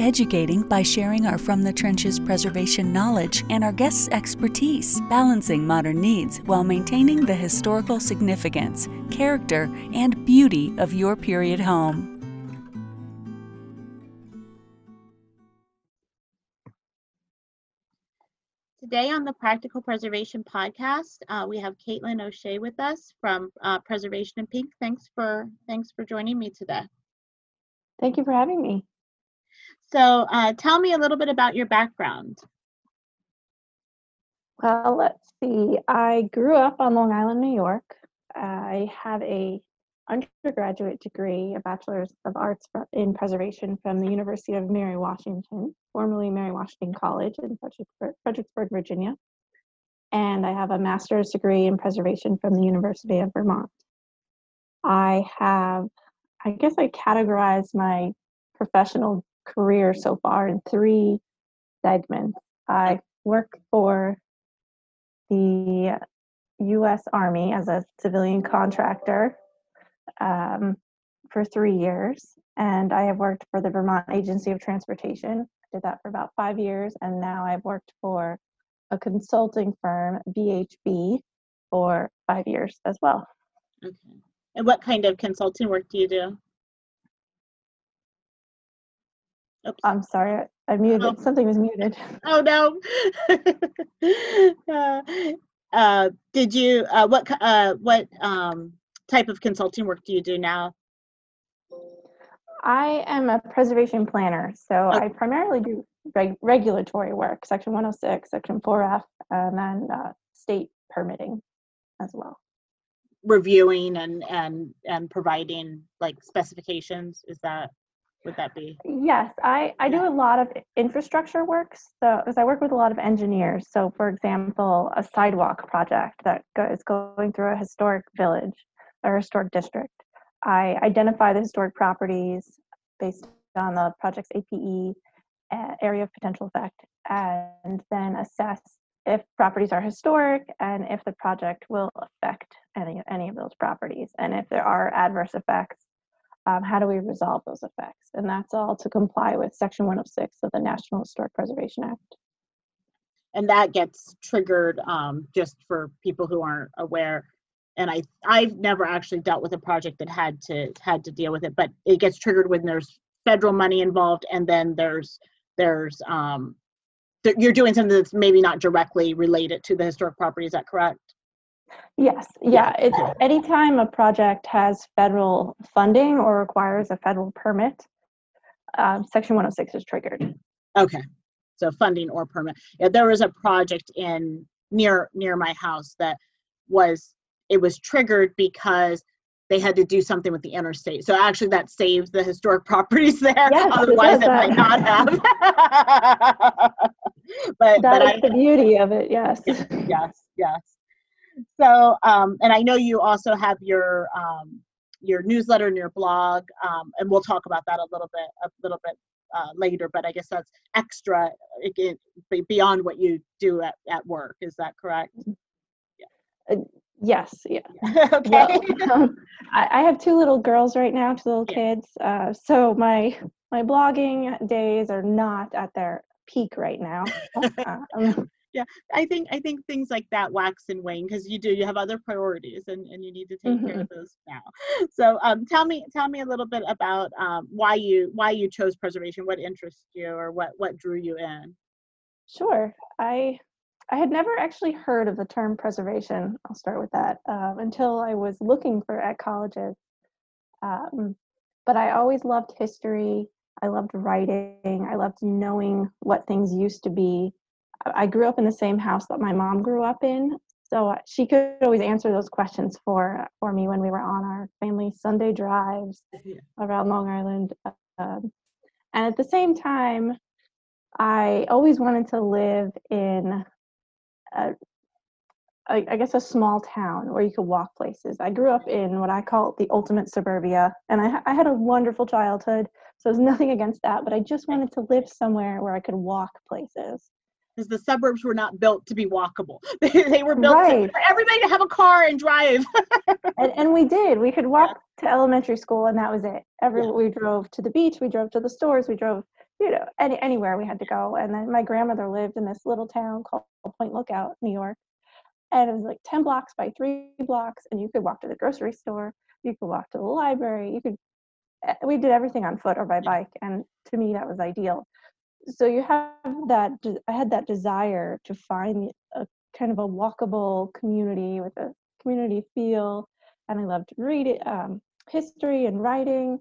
educating by sharing our From the Trenches preservation knowledge and our guests' expertise, balancing modern needs while maintaining the historical significance, character, and beauty of your period home. Today on the Practical Preservation Podcast, uh, we have Kaitlin O'Shea with us from uh, Preservation in Pink. Thanks for thanks for joining me today. Thank you for having me. So, uh, tell me a little bit about your background. Well, let's see. I grew up on Long Island, New York. I have a undergraduate degree, a bachelor's of arts in preservation from the University of Mary Washington formerly Mary Washington College in Fredericksburg, Virginia. And I have a master's degree in preservation from the University of Vermont. I have, I guess I categorize my professional career so far in three segments. I work for the US Army as a civilian contractor um, for three years, and I have worked for the Vermont Agency of Transportation I did that for about five years, and now I've worked for a consulting firm, VHB, for five years as well. Okay. And what kind of consulting work do you do? Oops. I'm sorry, I muted. Oh. Something was muted. Oh no. uh, uh, did you? Uh, what? Uh, what um, type of consulting work do you do now? I am a preservation planner, so okay. I primarily do reg- regulatory work, Section 106, Section 4F, and then uh, state permitting as well. Reviewing and and and providing like specifications is that would that be? Yes, I I do a lot of infrastructure work. So because I work with a lot of engineers. So for example, a sidewalk project that is going through a historic village or historic district I identify the historic properties based on the project's APE, eh, area of potential effect, and then assess if properties are historic and if the project will affect any, any of those properties. And if there are adverse effects, um, how do we resolve those effects? And that's all to comply with Section 106 of the National Historic Preservation Act. And that gets triggered um, just for people who aren't aware and I I've never actually dealt with a project that had to had to deal with it, but it gets triggered when there's federal money involved, and then there's there's um th- you're doing something that's maybe not directly related to the historic property. Is that correct? Yes, yeah. It's anytime a project has federal funding or requires a federal permit, um, Section 106 is triggered. Okay, so funding or permit. Yeah, there was a project in near near my house that was it was triggered because they had to do something with the interstate. So actually, that saved the historic properties there. Yes, Otherwise, it, it might not have. but that but is I, the beauty of it. Yes. Yes. Yes. So, um, and I know you also have your um, your newsletter and your blog, um, and we'll talk about that a little bit a little bit uh, later. But I guess that's extra again, beyond what you do at, at work. Is that correct? Yeah. Uh, Yes, yeah. okay. Well, um, I, I, have two little girls right now, two little yeah. kids. Uh, so my my blogging days are not at their peak right now. yeah, I think I think things like that wax and wane because you do you have other priorities and, and you need to take mm-hmm. care of those now. So um, tell me tell me a little bit about um, why you why you chose preservation, what interests you, or what what drew you in. Sure, I I had never actually heard of the term preservation. I'll start with that um, until I was looking for at colleges Um, but I always loved history. I loved writing. I loved knowing what things used to be. I grew up in the same house that my mom grew up in, so she could always answer those questions for for me when we were on our family Sunday drives Yeah. around Long Island. Um, and at the same time, I always wanted to live in, a, I, I guess, a small town where you could walk places. I grew up in what I call the ultimate suburbia, and I, I had a wonderful childhood. So there's nothing against that, but I just wanted to live somewhere where I could walk places. Because the suburbs were not built to be walkable. They, they were built Right. for everybody to have a car and drive. and, and we did. We could walk to elementary school, and that was it. Every Yeah. we drove to the beach, we drove to the stores, we drove, you know, any, anywhere we had to go. And then my grandmother lived in this little town called Point Lookout, New York, and it was like ten blocks by three blocks, and you could walk to the grocery store, you could walk to the library, you could. eh, We did everything on foot or by bike, and to me that was ideal. So you have that. I had that desire to find a kind of a walkable community with a community feel and I loved reading um, history and writing.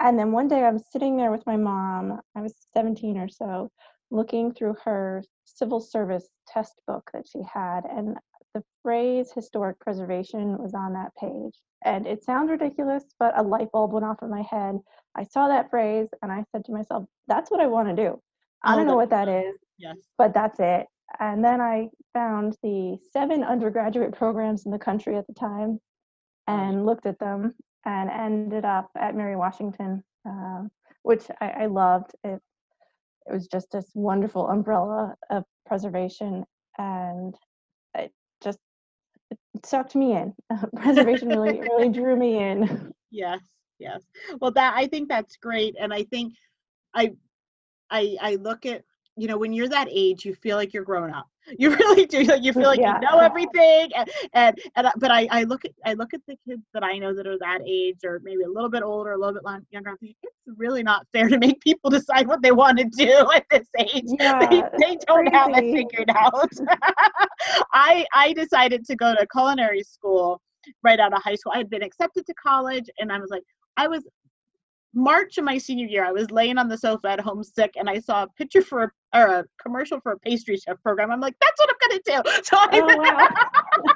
And then one day I'm sitting there with my mom, I was 17 or so, looking through her civil service test book that she had. And the phrase historic preservation was on that page. And it sounds ridiculous, but a light bulb went off in my head. I saw that phrase and I said to myself, that's what I want to do. I don't know what that is yes. but that's it. And then I found the seven undergraduate programs in the country at the time and looked at them and ended up at Mary Washington, um, which I, I loved. It, it was just this wonderful umbrella of preservation and it just it sucked me in. preservation really, really drew me in. Yes, yes. Well, that I think that's great, and I think I, I, I look at you know when you're that age, you feel like you're grown up. You really do. Like you feel like Yeah. you know everything, and and, and but I, I look at I look at the kids that I know that are that age, or maybe a little bit older, a little bit younger. I'm thinking it's really not fair to make people decide what they want to do at this age. they, Yeah, they don't have it figured out. I I decided to go to culinary school right out of high school. I had been accepted to college, and I was like, I was March of my senior year. I was laying on the sofa at home sick, and I saw a picture for a, or a commercial for a pastry chef program. I'm like, that's what I'm gonna do. So I, Oh, wow.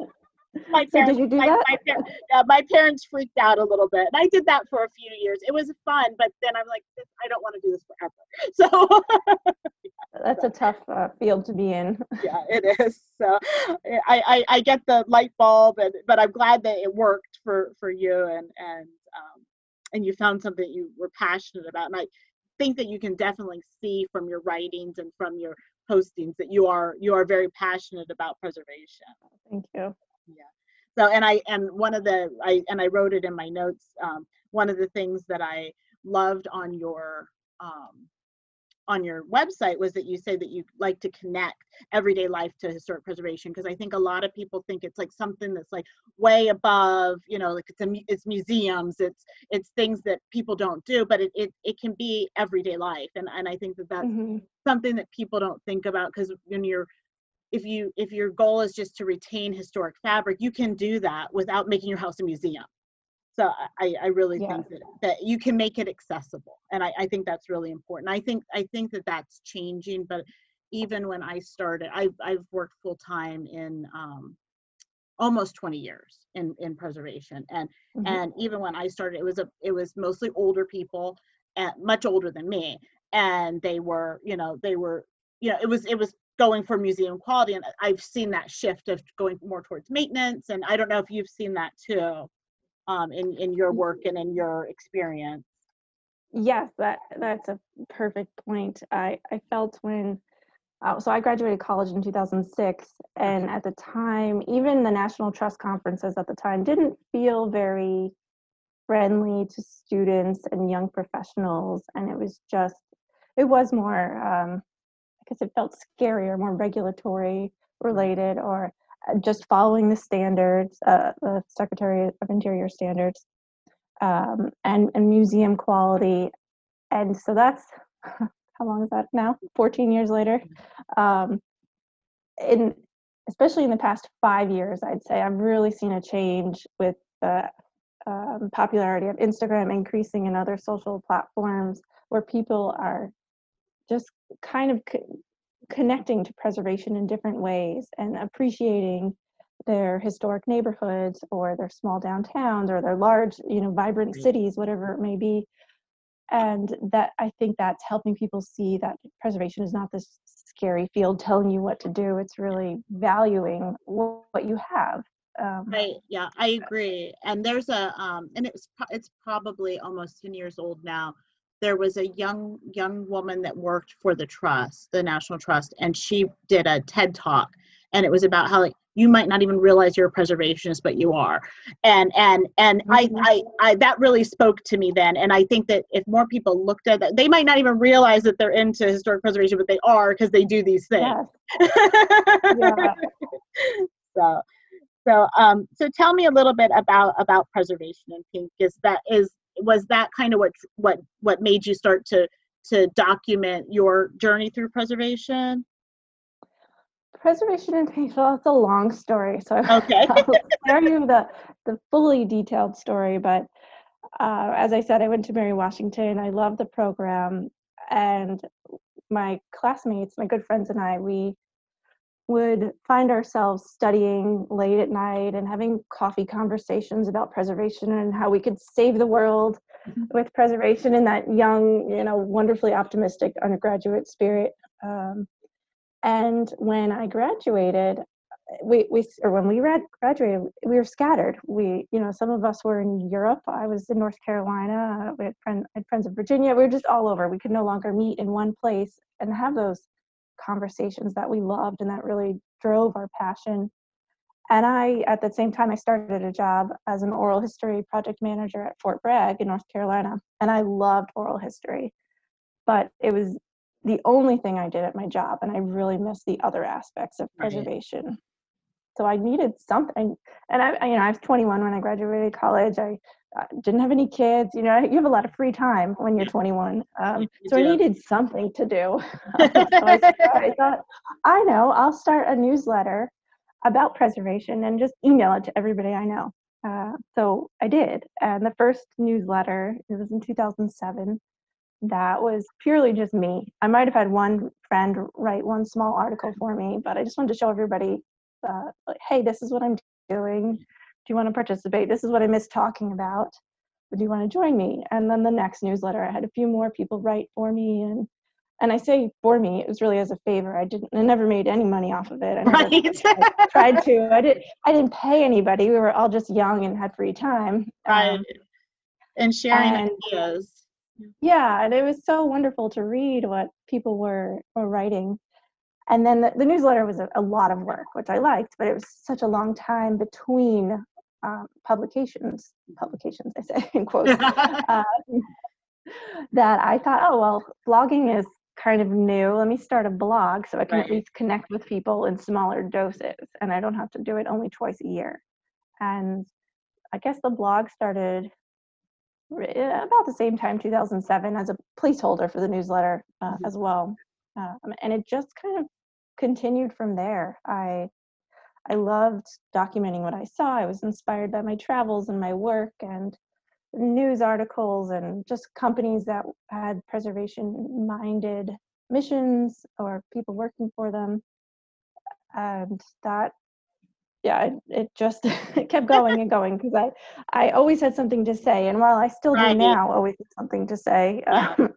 my So parents, did you do my, that? My, uh, my parents freaked out a little bit, and I did that for a few years. It was fun, but then I'm like, I don't want to do this forever. So That's a tough uh, field to be in. yeah, it is. So I, I, I get the light bulb, and but I'm glad that it worked for for you, and and and you found something you were passionate about. And I think that you can definitely see from your writings and from your postings that you are you are very passionate about preservation. Thank you. Yeah. So and I and one of the I and I wrote it in my notes. Um, one of the things that I loved on your um, on your website was that you say that you like to connect everyday life to historic preservation because I think a lot of people think it's like something that's like way above, you know, like it's a it's museums, it's it's things that people don't do, but it it, it can be everyday life, and and I think that that's Mhm. something that people don't think about because when you're if you if your goal is just to retain historic fabric you can do that without making your house a museum so i i really think that, that you can make it accessible and I, I think that's really important. I think i think that that's changing but even when i started i've, I've worked full-time in um, almost 20 years in in preservation and Mhm. and even when i started it was a it was mostly older people and much older than me and they were you know they were you know it was it was going for museum quality and i've seen that shift of going more towards maintenance and i don't know if you've seen that too um in in your work and in your experience? Yes, that that's a perfect point. I I felt when uh, so I graduated college in 2006, and at the time, even the National Trust conferences at the time didn't feel very friendly to students and young professionals, and it was just it was more um, I guess it felt scarier, more regulatory related or just following the standards, uh, the Secretary of Interior standards um, and, and museum quality. And so that's how long is that now? 14 years later. Um, in especially in the past five years, I'd say I've really seen a change with the um, popularity of Instagram increasing and other social platforms where people are just kind of connecting to preservation in different ways and appreciating their historic neighborhoods or their small downtowns or their large, you know, vibrant cities, whatever it may be. And that I think that's helping people see that preservation is not this scary field telling you what to do. It's really valuing what you have. Um, Right, yeah, I agree. And there's a, um, and it's, it's probably almost ten years old now. There was a young, young woman that worked for the trust, the National Trust, and she did a TED Talk. And it was about how like, you might not even realize you're a preservationist, but you are. And, and, and I, Mhm. I, I, that really spoke to me then. And I think that if more people looked at that, they might not even realize that they're into historic preservation, but they are because they do these things. Yeah. so so um so tell me a little bit about about preservation in pink is that is was that kind of what what what made you start to to document your journey through preservation Preservation in Painful, it's a long story, so okay I'll spare you the, the fully detailed story. But uh, as I said, I went to Mary Washington. I loved the program. And my classmates, my good friends, and I, we would find ourselves studying late at night and having coffee conversations about preservation and how we could save the world Mhm. with preservation in that young, you know, wonderfully optimistic undergraduate spirit. Um, and when I graduated, we, we or when we grad, graduated, we were scattered. We, you know, some of us were in Europe. I was in North Carolina. We had, friend, had friends in Virginia. We were just all over. We could no longer meet in one place and have those conversations that we loved and that really drove our passion. And I, at the same time, I started a job as an oral history project manager at Fort Bragg in North Carolina. And I loved oral history, but it was the only thing I did at my job. And I really missed the other aspects of Right. preservation. So I needed something. And I, you know, I was 21 when I graduated college. I uh, didn't have any kids. You know, you have a lot of free time when you're 21. Um, so I needed something to do. so I, I thought, I know, I'll start a newsletter about preservation and just email it to everybody I know. Uh, so I did. And the first newsletter, it was in 2007, that was purely just me. I might have had one friend write one small article for me, but I just wanted to show everybody, uh, like, hey, this is what I'm doing. Do you want to participate? This is what I miss talking about. Do you want to join me? And then the next newsletter, I had a few more people write for me, and and I say for me, it was really as a favor. I didn't, I never made any money off of it. I never right tried to. I didn't I didn't pay anybody. We were all just young and had free time. right Um, and sharing and- ideas yeah and it was so wonderful to read what people were were writing and then the, the newsletter was a, a lot of work which i liked but it was such a long time between um, publications publications i say in quotes uh, that i thought oh well blogging is kind of new. Let me start a blog so i can at least connect with people in smaller doses and i don't have to do it only twice a year. And i guess the blog started eh, about the same time 2007 as a placeholder for the newsletter uh, Mhm. as well um, and it just kind of continued from there. I i loved documenting what i saw. I was inspired by my travels and my work and news articles and just companies that had preservation minded missions or people working for them. And that yeah it, it just it kept going and going because i i always had something to say and while i still Right. do now always have something to say. Um,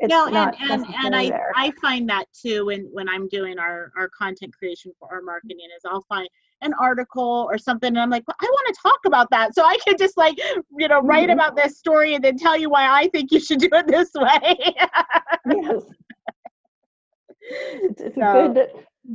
it's no and not and, and i there. i find that too when when i'm doing our our content creation for our marketing is i'll find an article or something and i'm like well, i want to talk about that. So i can just like you know write Mhm. about this story and then tell you why i think you should do it this way. Yes. It's, it's So- a good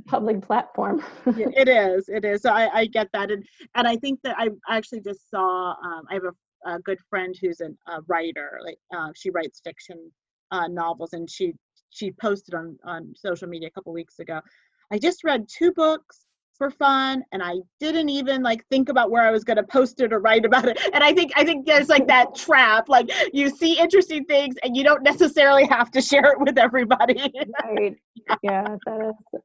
public platform. It is it is. So I, I get that and and i think that i actually just saw um, i have a, a good friend who's an, a writer like uh, she writes fiction uh, novels and she she posted on on social media a couple weeks ago. I just read two books for fun and i didn't even like think about where i was going to post it or write about it. And i think i think there's like that trap like you see interesting things and you don't necessarily have to share it with everybody. Right. Yeah that is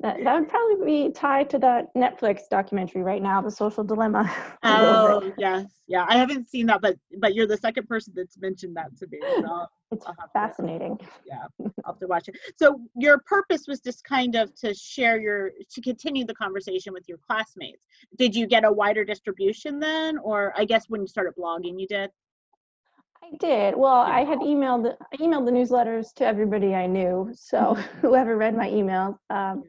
That, that would probably be tied to that Netflix documentary right now, The Social Dilemma. Oh yes, yeah. I haven't seen that, but but you're the second person that's mentioned that to me. So it's I'll have to- fascinating. yeah, I'll have to watch it. So your purpose was just kind of to share your to continue the conversation with your classmates. Did you get a wider distribution then, or I guess when you started blogging, you did? I did. Well, I had emailed I emailed the newsletters to everybody I knew, so whoever read my emails. Um,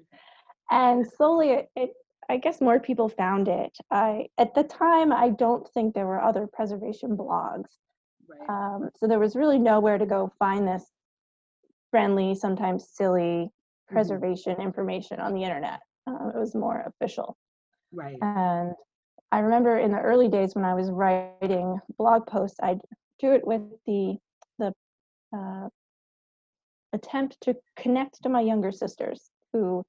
and slowly, it, it, I guess more people found it. I at the time, I don't think there were other preservation blogs, Right. um, so there was really nowhere to go find this friendly, sometimes silly preservation information on the internet. Um, it was more official. right. And I remember in the early days when I was writing blog posts, I'd do it with the the uh, attempt to connect to my younger sisters, who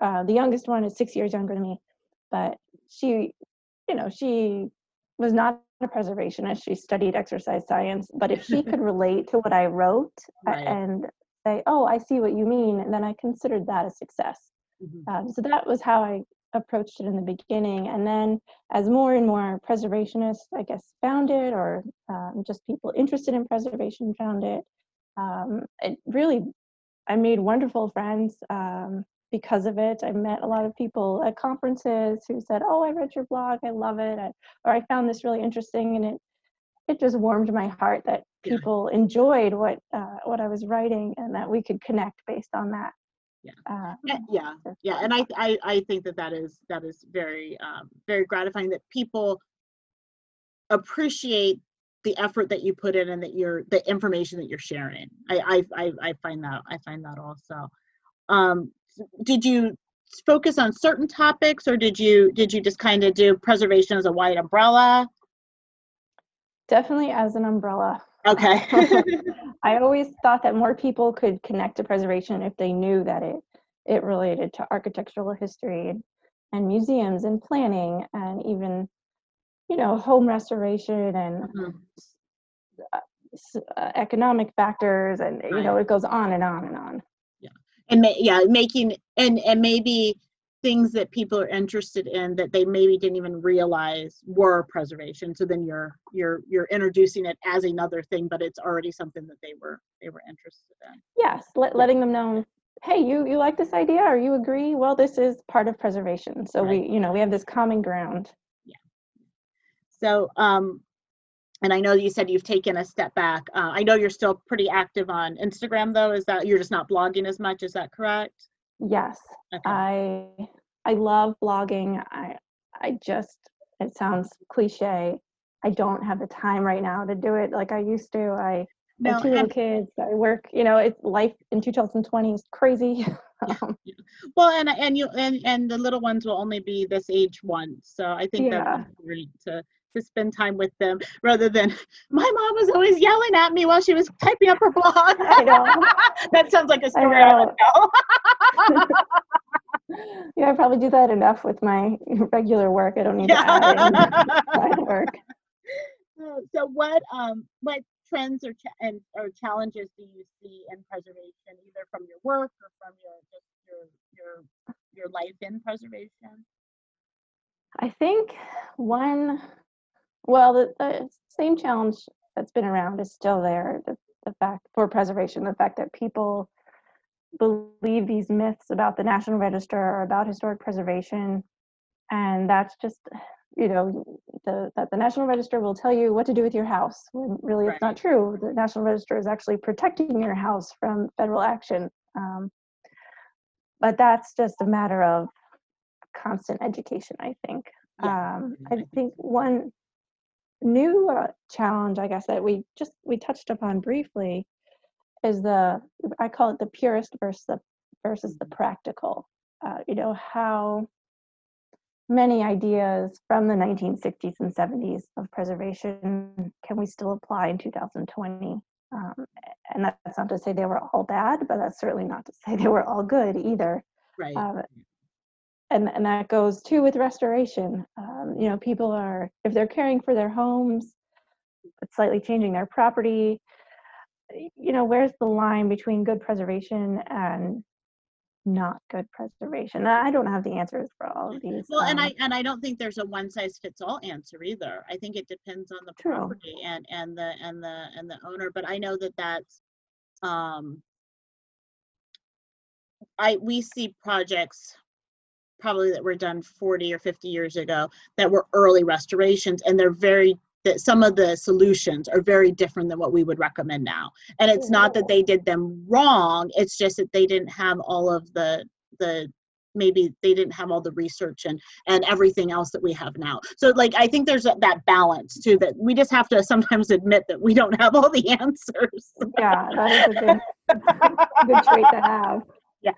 uh, the youngest one is six years younger than me, but she, you know, she was not a preservationist. She studied exercise science, but if she could relate to what I wrote Right. and say, "Oh, I see what you mean," and then I considered that a success. Mhm. Um, so that was how I approached it in the beginning. And then as more and more preservationists, I guess, found it, or um, just people interested in preservation found it, um, it really, I made wonderful friends um, because of it. I met a lot of people at conferences who said, "Oh, I read your blog. I love it," I, or "I found this really interesting," and it it just warmed my heart that Yeah. people enjoyed what uh, what I was writing and that we could connect based on that. Yeah. Uh, Yeah, yeah, yeah, and I, I, I think that that is that is very, um, very gratifying that people appreciate the effort that you put in and that you're the information that you're sharing. I, I, I, I find that I find that also. Um, did you focus on certain topics, or did you did you just kind of do preservation as a wide umbrella? Definitely as an umbrella. Okay. I always thought that more people could connect to preservation if they knew that it it related to architectural history and, and museums and planning and even you know home restoration and Mhm. uh, economic factors and you know it goes on and on and on. And ma- yeah making and and maybe things that people are interested in that they maybe didn't even realize were preservation so then you're you're you're introducing it as another thing but it's already something that they were they were interested in Yes, let, letting them know, hey, you you like this idea or you agree? Well, this is part of preservation. So Right. we you know we have this common ground. Yeah. So um and i know you said you've taken a step back uh, i know you're still pretty active on instagram though is that you're just not blogging as much is that correct Yes, okay I I love blogging. I I just it sounds cliche. I don't have the time right now to do it like I used to. I no, have two little kids. I work. You know, it's life in 2020 is crazy. Um, well and and you and and the little ones will only be this age once, so i think Yeah. that's great to to spend time with them rather than my mom was always yelling at me while she was typing up her blog. I that sounds like a story I, would tell. Yeah, I probably do that enough with my regular work. I don't need to add in work. so, so what um what trends or cha- and or challenges do you see in preservation either from your work or from your just your your your life in preservation? I think one, well, the, the same challenge that's been around is still there. The, the fact for preservation, the fact that people believe these myths about the National Register or about historic preservation, and that's just, you know, the that the National Register will tell you what to do with your house when really it's not true. The National Register is actually protecting your house from federal action. Um, but that's just a matter of constant education, I think. Yeah, Um, I think think one new uh, challenge, I guess, that we just we touched upon briefly is the I call it the purist versus the versus the practical. Uh, you know how many ideas from the 1960s and 70s of preservation can we still apply in 2020? Um, and that's not to say they were all bad, but that's certainly not to say they were all good either right um, and and that goes too with restoration. Um, you know, people are if they're caring for their homes, but slightly changing their property. You know, where's the line between good preservation and not good preservation. I don't have the answers for all of these. Well, and um, I, and I don't think there's a one size fits all answer either. I think it depends on the True. property and, and the, and the, and the owner, but I know that that's, um, I, we see projects probably that were done forty or fifty years ago that were early restorations and they're very, that some of the solutions are very different than what we would recommend now. And it's not that they did them wrong, it's just that they didn't have all of the, the, maybe they didn't have all the research and, and everything else that we have now. So like, I think there's that that balance too, that we just have to sometimes admit that we don't have all the answers. yeah, that is a good, good trait to have.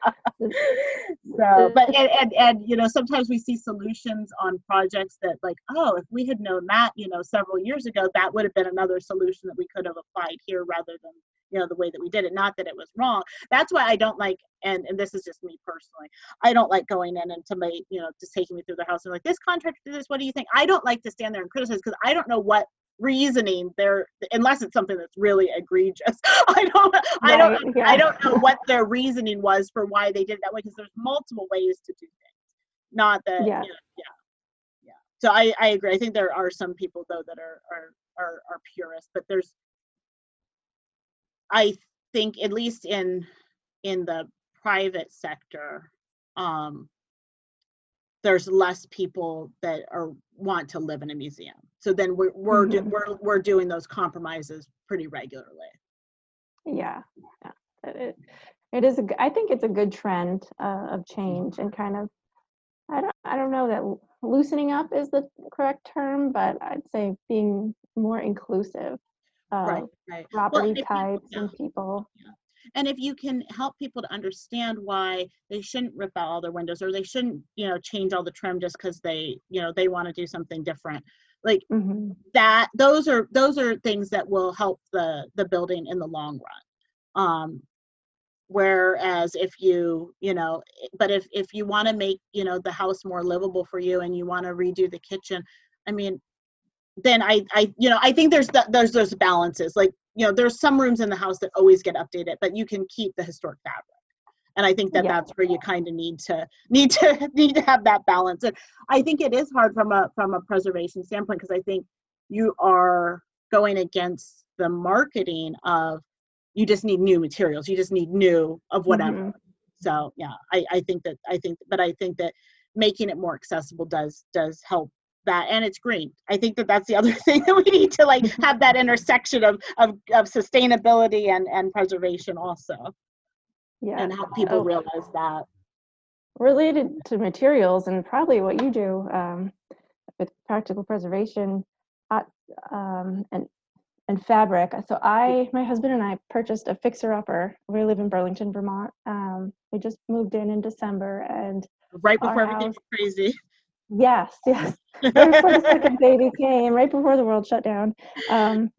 So, but, and, and, and, you know, sometimes we see solutions on projects that like, oh, if we had known that, you know, several years ago, that would have been another solution that we could have applied here rather than, you know, the way that we did it. Not that it was wrong. That's why I don't like, and, and this is just me personally, I don't like going in and somebody, you know, just taking me through the house and like, this contractor did this, what do you think? I don't like to stand there and criticize because I don't know what reasoning there unless it's something that's really egregious. I don't i don't yeah. i don't know what their reasoning was for why they did it that way because there's multiple ways to do things. Not that Yeah. you know, yeah yeah. So i i agree. I think there are some people though that are are are, are purists but there's i think at least in in the private sector um there's less people that are want to live in a museum so then we're we're do, Mhm. we're we're doing those compromises pretty regularly Yeah, yeah. It, it- is. A, I think it's a good trend uh, of change and kind of. I don't. I don't know that loosening up is the correct term, but I'd say being more inclusive right of right property you- types yeah. and people. and if you can help people to understand why they shouldn't rip out all their windows or they shouldn't you know change all the trim just because they you know they want to do something different like hmm that those are those are things that will help the the building in the long run. Um whereas if you you know but if if you want to make you know the house more livable for you and you want to redo the kitchen i mean then i i you know i think there's the, there's those balances. Like you know there's some rooms in the house that always get updated but you can keep the historic fabric and i think that Yeah. that's where you kind of need to need to need to have that balance and i think it is hard from a from a preservation standpoint because i think you are going against the marketing of you just need new materials you just need new of whatever Mhm. so yeah i i think that i think but i think that making it more accessible does does help that and it's green i think that that's the other thing that we need to like have that intersection of of, of sustainability and and preservation also Yeah. and help people Oh. realize that related to materials and probably what you do um, with practical preservation uh, um, and and fabric. So I, my husband and I purchased a fixer upper. We live in Burlington, Vermont. Um, we just moved in in December, and right before everything was crazy yes, yes, right before the second baby came, right before the world shut down. Um,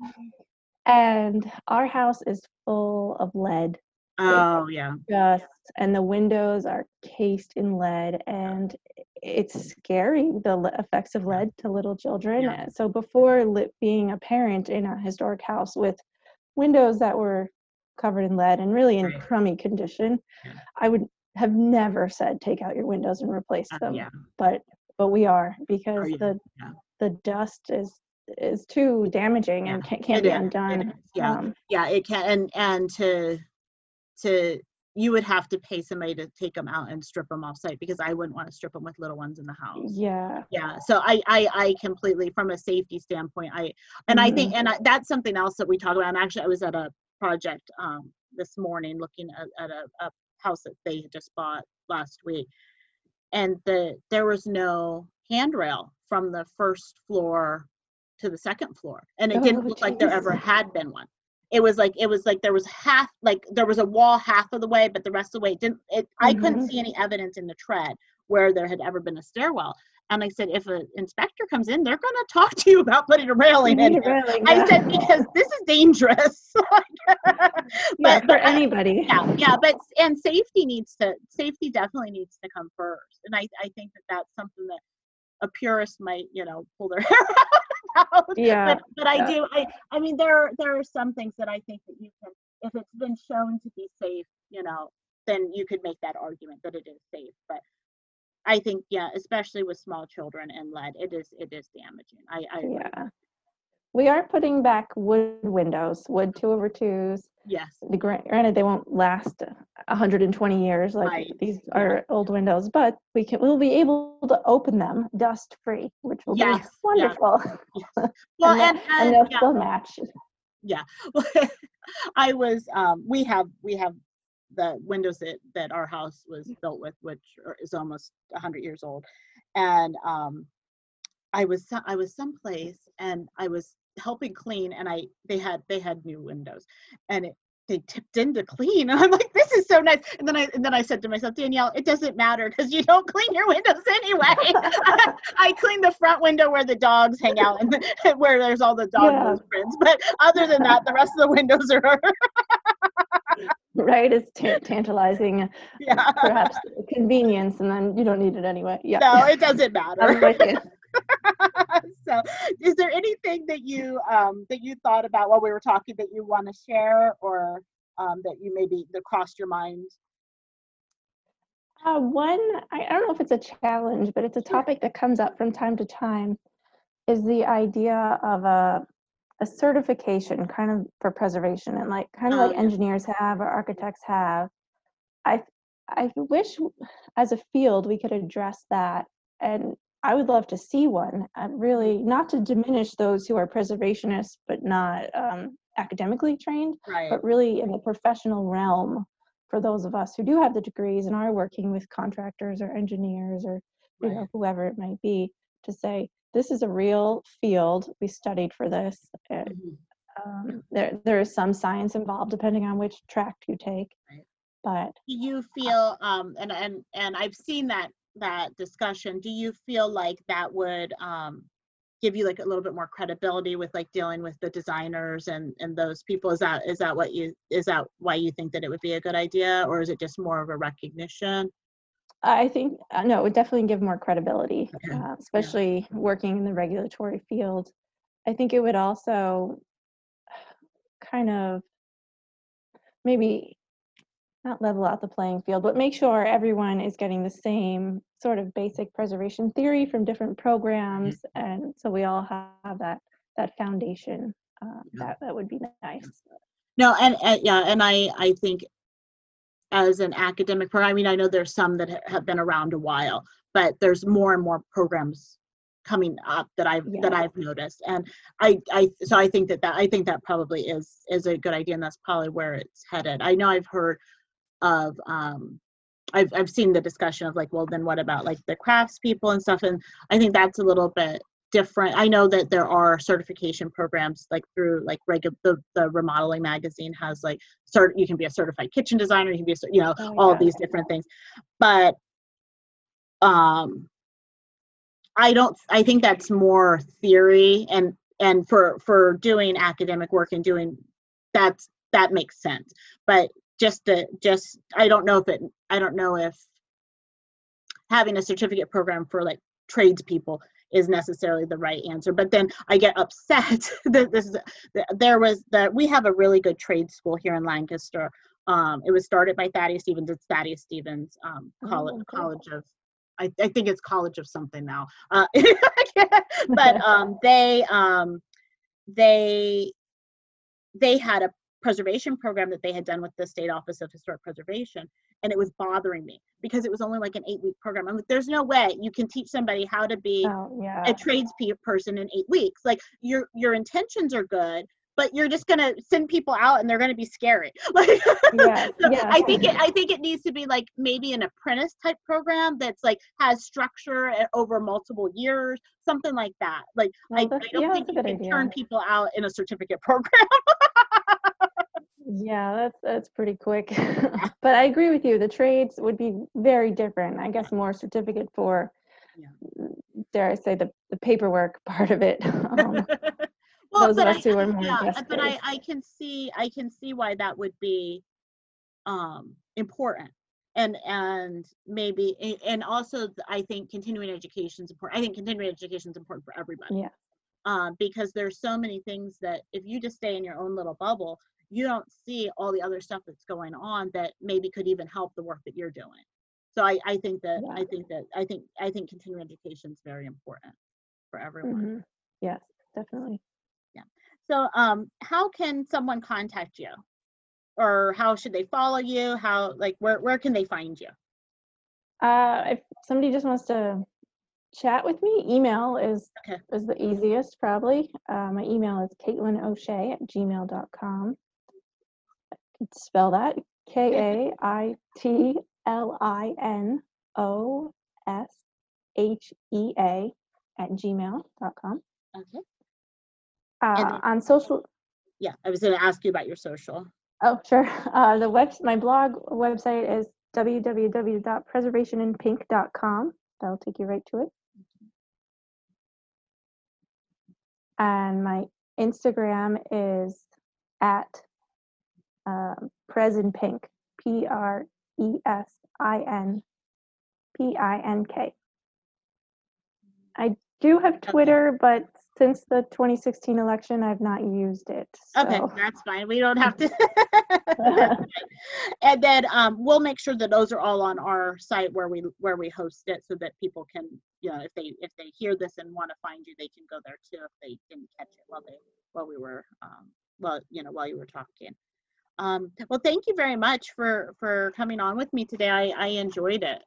and our house is full of lead oh yeah. Just and the windows are cased in lead and it's scary the effects of lead to little children. Yeah. Uh, so before being a parent in a historic house with windows that were covered in lead and really in Right. crummy condition Yeah. i would have never said take out your windows and replace Uh, them. yeah. But but we are because yeah, the the dust is is too damaging and can't, can't be is, undone. yeah. um, yeah it can and and to to you would have to pay somebody to take them out and strip them off site because i wouldn't want to strip them with little ones in the house. Yeah. Yeah so i i i completely from a safety standpoint i and i think and I, that's something else that we talk about and actually i was at a project um this morning looking at, at a, a house that they had just bought last week and the there was no handrail from the first floor to the second floor and it didn't Oh, look like there ever had been one it was like it was like there was half like there was a wall half of the way but the rest of the way it didn't it i couldn't Mhm. see any evidence in the tread where there had ever been a stairwell and i said if an inspector comes in they're going to talk to you about putting a railing in need a here. railing, i said because this is dangerous yeah, but, for but anybody. yeah yeah but and safety needs to safety definitely needs to come first and i i think that that's something that a purist might you know pull their hair out Yeah, but but i yeah. do i i mean there are there are some things that i think that you can if it's been shown to be safe you know then you could make that argument that it is safe. But I think, yeah, especially with small children and lead, it is it is damaging. I, I. Yeah. We are putting back wood windows, wood two over twos. Yes, The granted, they won't last 120 years like Right, these yeah. are old windows, but we can we'll be able to open them dust free, which will Yes, be yeah. wonderful. well, and, and, and, and they'll yeah. still match. Yeah. I was um we have we have the windows that that our house was built with which is almost 100 years old and um I was I was someplace and I was helping clean and I they had they had new windows and it they tipped in to clean and I'm like this is so nice and then I and then I said to myself Danielle it doesn't matter because you don't clean your windows anyway I clean the front window where the dogs hang out and the, where there's all the dog Yeah. prints but other than that the rest of the windows are right? It's ta- tantalizing, yeah perhaps convenience, and then you don't need it anyway. Yeah. no it doesn't matter. so is there anything that you um that you thought about while we were talking that you want to share or um that you maybe that crossed your mind? Uh, one, I, I don't know if it's a challenge, but it's a topic that comes up from time to time, is the idea of a a certification kind of for preservation and like kind of Oh, like engineers have or architects have. I I wish as a field we could address that and I would love to see one and really not to diminish those who are preservationists but not um, academically trained right but really in the professional realm for those of us who do have the degrees and are working with contractors or engineers or you right know whoever it might be to say this is a real field we studied for this uh, Mhm. um, there there is some science involved depending on which track you take Right. but do you feel um and and and i've seen that that discussion do you feel like that would um give you like a little bit more credibility with like dealing with the designers and and those people? Is that is that what you is that why you think that it would be a good idea or is it just more of a recognition? I think uh, no it would definitely give more credibility Okay. uh, especially working in the regulatory field. I think it would also kind of maybe not level out the playing field, but make sure everyone is getting the same sort of basic preservation theory from different programs, and so we all have that that foundation. Uh, Yeah. That that would be nice. No, and, and yeah, and I I think as an academic program, I mean, I know there's some that have been around a while, but there's more and more programs coming up that I've that I've noticed, and I I so I think that that I think that probably is is a good idea, and that's probably where it's headed. I know I've heard of um I've I've seen the discussion of like, well, then what about like the crafts people and stuff, and I think that's a little bit different. I know that there are certification programs like through like regular the, the remodeling magazine has like cert you can be a certified kitchen designer, you can be a you know Oh, all yeah. these different things. But um I don't I think that's more theory and and for for doing academic work and doing that's that makes sense. But just to just I don't know if it I don't know if having a certificate program for like tradespeople is necessarily the right answer. But then I get upset that this is that there was that we have a really good trade school here in Lancaster. Um, it was started by Thaddeus Stevens. It's Thaddeus Stevens um, College, Oh. College of I, I think it's College of something now. Uh, but um, they um, they they had a preservation program that they had done with the state office of historic preservation and it was bothering me because it was only like an eight week program i'm like there's no way you can teach somebody how to be Oh yeah. a tradesperson in eight weeks like your your intentions are good but you're just gonna send people out and they're gonna be scary like Yeah, so yeah. i think it i think it needs to be like maybe an apprentice type program that's like has structure uh, over multiple years something like that like Well, I, I don't yeah, think you can idea. turn people out in a certificate program Yeah, that's that's pretty quick. but I agree with you. The trades would be very different. I guess more certificate for, Yeah. dare I say, the, the paperwork part of it. Um, well, those of but us I, who are more yeah, but I. I can see I can see why that would be um important and and maybe and also I think continuing education is important. I think continuing education is important for everybody. Yeah. Um, because there's so many things that if you just stay in your own little bubble, you don't see all the other stuff that's going on that maybe could even help the work that you're doing so i, I think that Yeah. i think that i think i think continuing education is very important for everyone Mhm. Yes, definitely. Yeah. So um how can someone contact you or how should they follow you how like where, where can they find you Uh, if somebody just wants to chat with me, email is Okay. is the easiest probably. Uh, my email is Kaitlin O'Shea at gmail.com. Spell that K A I T L I N O S H E A at gmail.com. okay Uh, then- on social, yeah i was going to ask you about your social oh sure, uh, the web my blog website is www.preservationinpink.com. That'll take you right to it. And my Instagram is at um, Presin Pink, P R E S I N P I N K. I do have Twitter, but since the 2016 election, I've not used it. Okay, that's fine. We don't have to. And then um, we'll make sure that those are all on our site where we where we host it, so that people can, you know, if they if they hear this and want to find you, they can go there too if they didn't catch it while they while we were um, well, you know, while you were talking. Um, well, thank you very much for for coming on with me today. I I enjoyed it.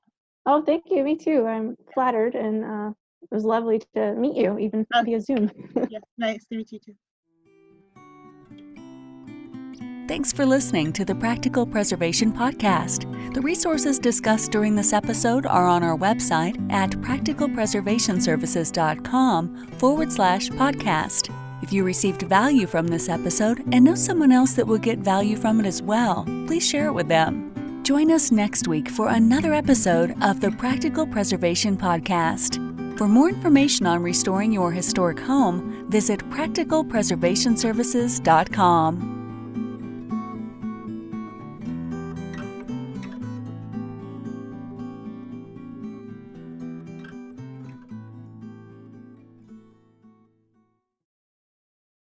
Oh, thank you. Me too. I'm flattered, and uh, it was lovely to meet you, even Uh, via Zoom. Yeah, nice to meet you too. Thanks for listening to the Practical Preservation Podcast. The resources discussed during this episode are on our website at practicalpreservationservices.com forward slash podcast. If you received value from this episode and know someone else that will get value from it as well, please share it with them. Join us next week for another episode of the Practical Preservation Podcast. For more information on restoring your historic home, visit practicalpreservationservices.com.